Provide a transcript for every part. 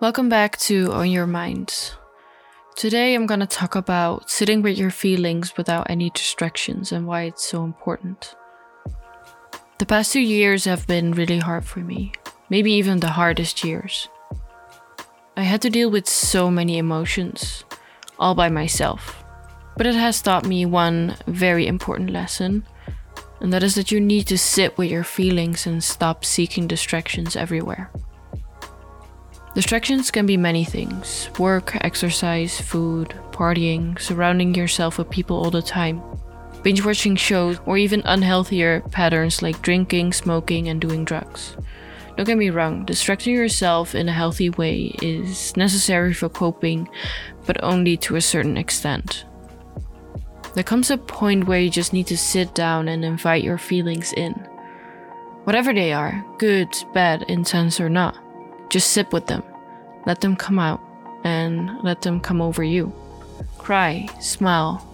Welcome back to On Your Mind. Today I'm going to talk about sitting with your feelings without any distractions and why it's so important. The past two years have been really hard for me, maybe even the hardest years. I had to deal with so many emotions, all by myself. But it has taught me one very important lesson, and that is that you need to sit with your feelings and stop seeking distractions everywhere. Distractions can be many things work, exercise, food, partying, surrounding yourself with people all the time, binge watching shows, or even unhealthier patterns like drinking, smoking, and doing drugs. Don't get me wrong, distracting yourself in a healthy way is necessary for coping, but only to a certain extent. There comes a point where you just need to sit down and invite your feelings in. Whatever they are good, bad, intense, or not. Just sit with them. Let them come out and let them come over you. Cry, smile,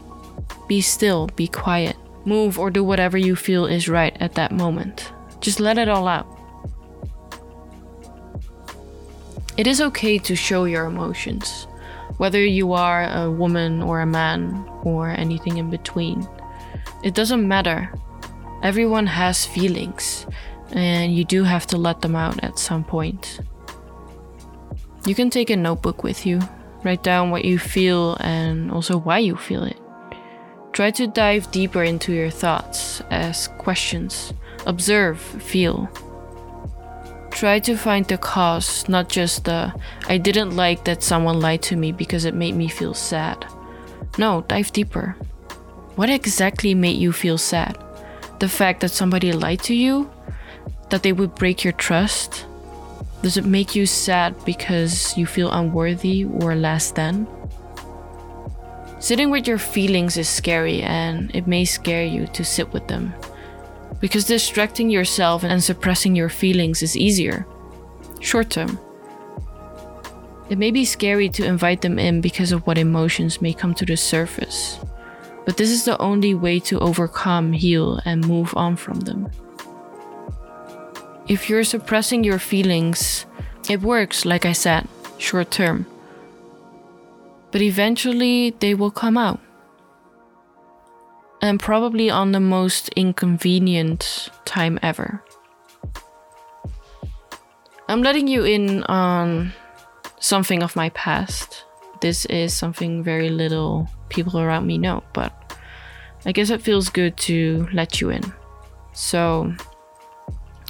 be still, be quiet, move or do whatever you feel is right at that moment. Just let it all out. It is okay to show your emotions, whether you are a woman or a man or anything in between. It doesn't matter. Everyone has feelings, and you do have to let them out at some point. You can take a notebook with you, write down what you feel and also why you feel it. Try to dive deeper into your thoughts, ask questions, observe, feel. Try to find the cause, not just the I didn't like that someone lied to me because it made me feel sad. No, dive deeper. What exactly made you feel sad? The fact that somebody lied to you? That they would break your trust? Does it make you sad because you feel unworthy or less than? Sitting with your feelings is scary and it may scare you to sit with them. Because distracting yourself and suppressing your feelings is easier, short term. It may be scary to invite them in because of what emotions may come to the surface, but this is the only way to overcome, heal, and move on from them. If you're suppressing your feelings, it works, like I said, short term. But eventually they will come out. And probably on the most inconvenient time ever. I'm letting you in on something of my past. This is something very little people around me know, but I guess it feels good to let you in. So,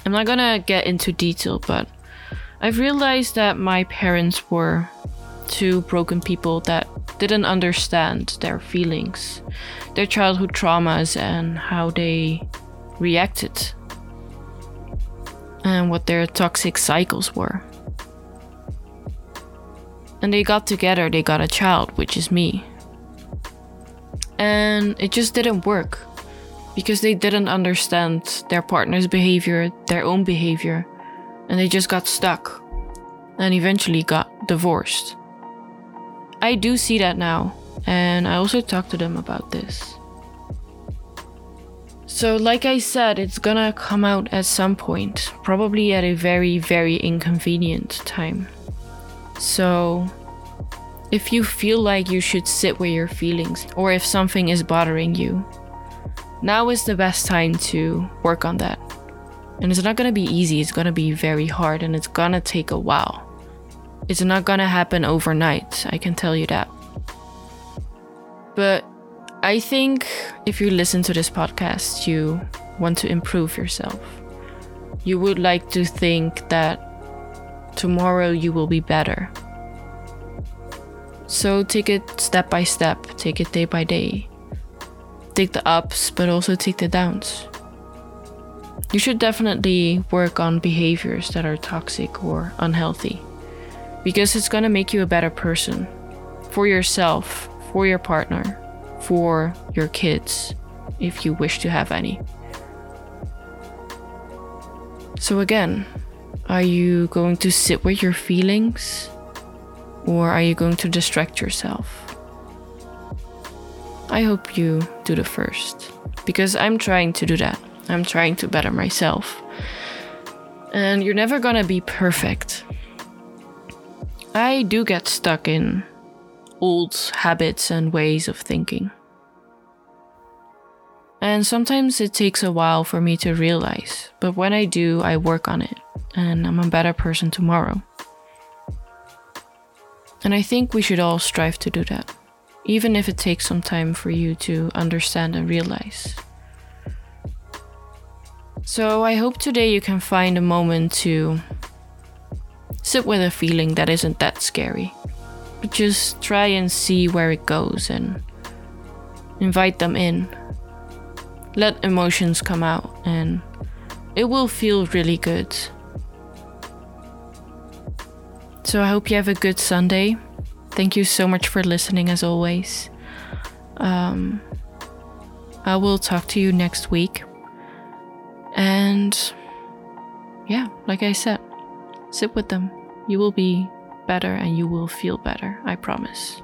I'm not gonna get into detail, but I've realized that my parents were two broken people that didn't understand their feelings, their childhood traumas, and how they reacted, and what their toxic cycles were. And they got together, they got a child, which is me. And it just didn't work because they didn't understand their partner's behavior, their own behavior, and they just got stuck and eventually got divorced. I do see that now, and I also talked to them about this. So, like I said, it's gonna come out at some point, probably at a very, very inconvenient time. So, if you feel like you should sit with your feelings, or if something is bothering you, now is the best time to work on that. And it's not gonna be easy, it's gonna be very hard, and it's gonna take a while. It's not gonna happen overnight, I can tell you that. But I think if you listen to this podcast, you want to improve yourself. You would like to think that tomorrow you will be better. So take it step by step, take it day by day take the ups, but also take the downs. You should definitely work on behaviors that are toxic or unhealthy because it's going to make you a better person for yourself, for your partner, for your kids, if you wish to have any. So, again, are you going to sit with your feelings or are you going to distract yourself? I hope you do the first. Because I'm trying to do that. I'm trying to better myself. And you're never gonna be perfect. I do get stuck in old habits and ways of thinking. And sometimes it takes a while for me to realize, but when I do, I work on it, and I'm a better person tomorrow. And I think we should all strive to do that, even if it takes some time for you to understand and realize. So I hope today you can find a moment to sit with a feeling that isn't that scary, but just try and see where it goes and invite them in. Let emotions come out, and it will feel really good. So I hope you have a good Sunday. Thank you so much for listening, as always. Um, I will talk to you next week. And yeah, like I said, sit with them. You will be better and you will feel better, I promise.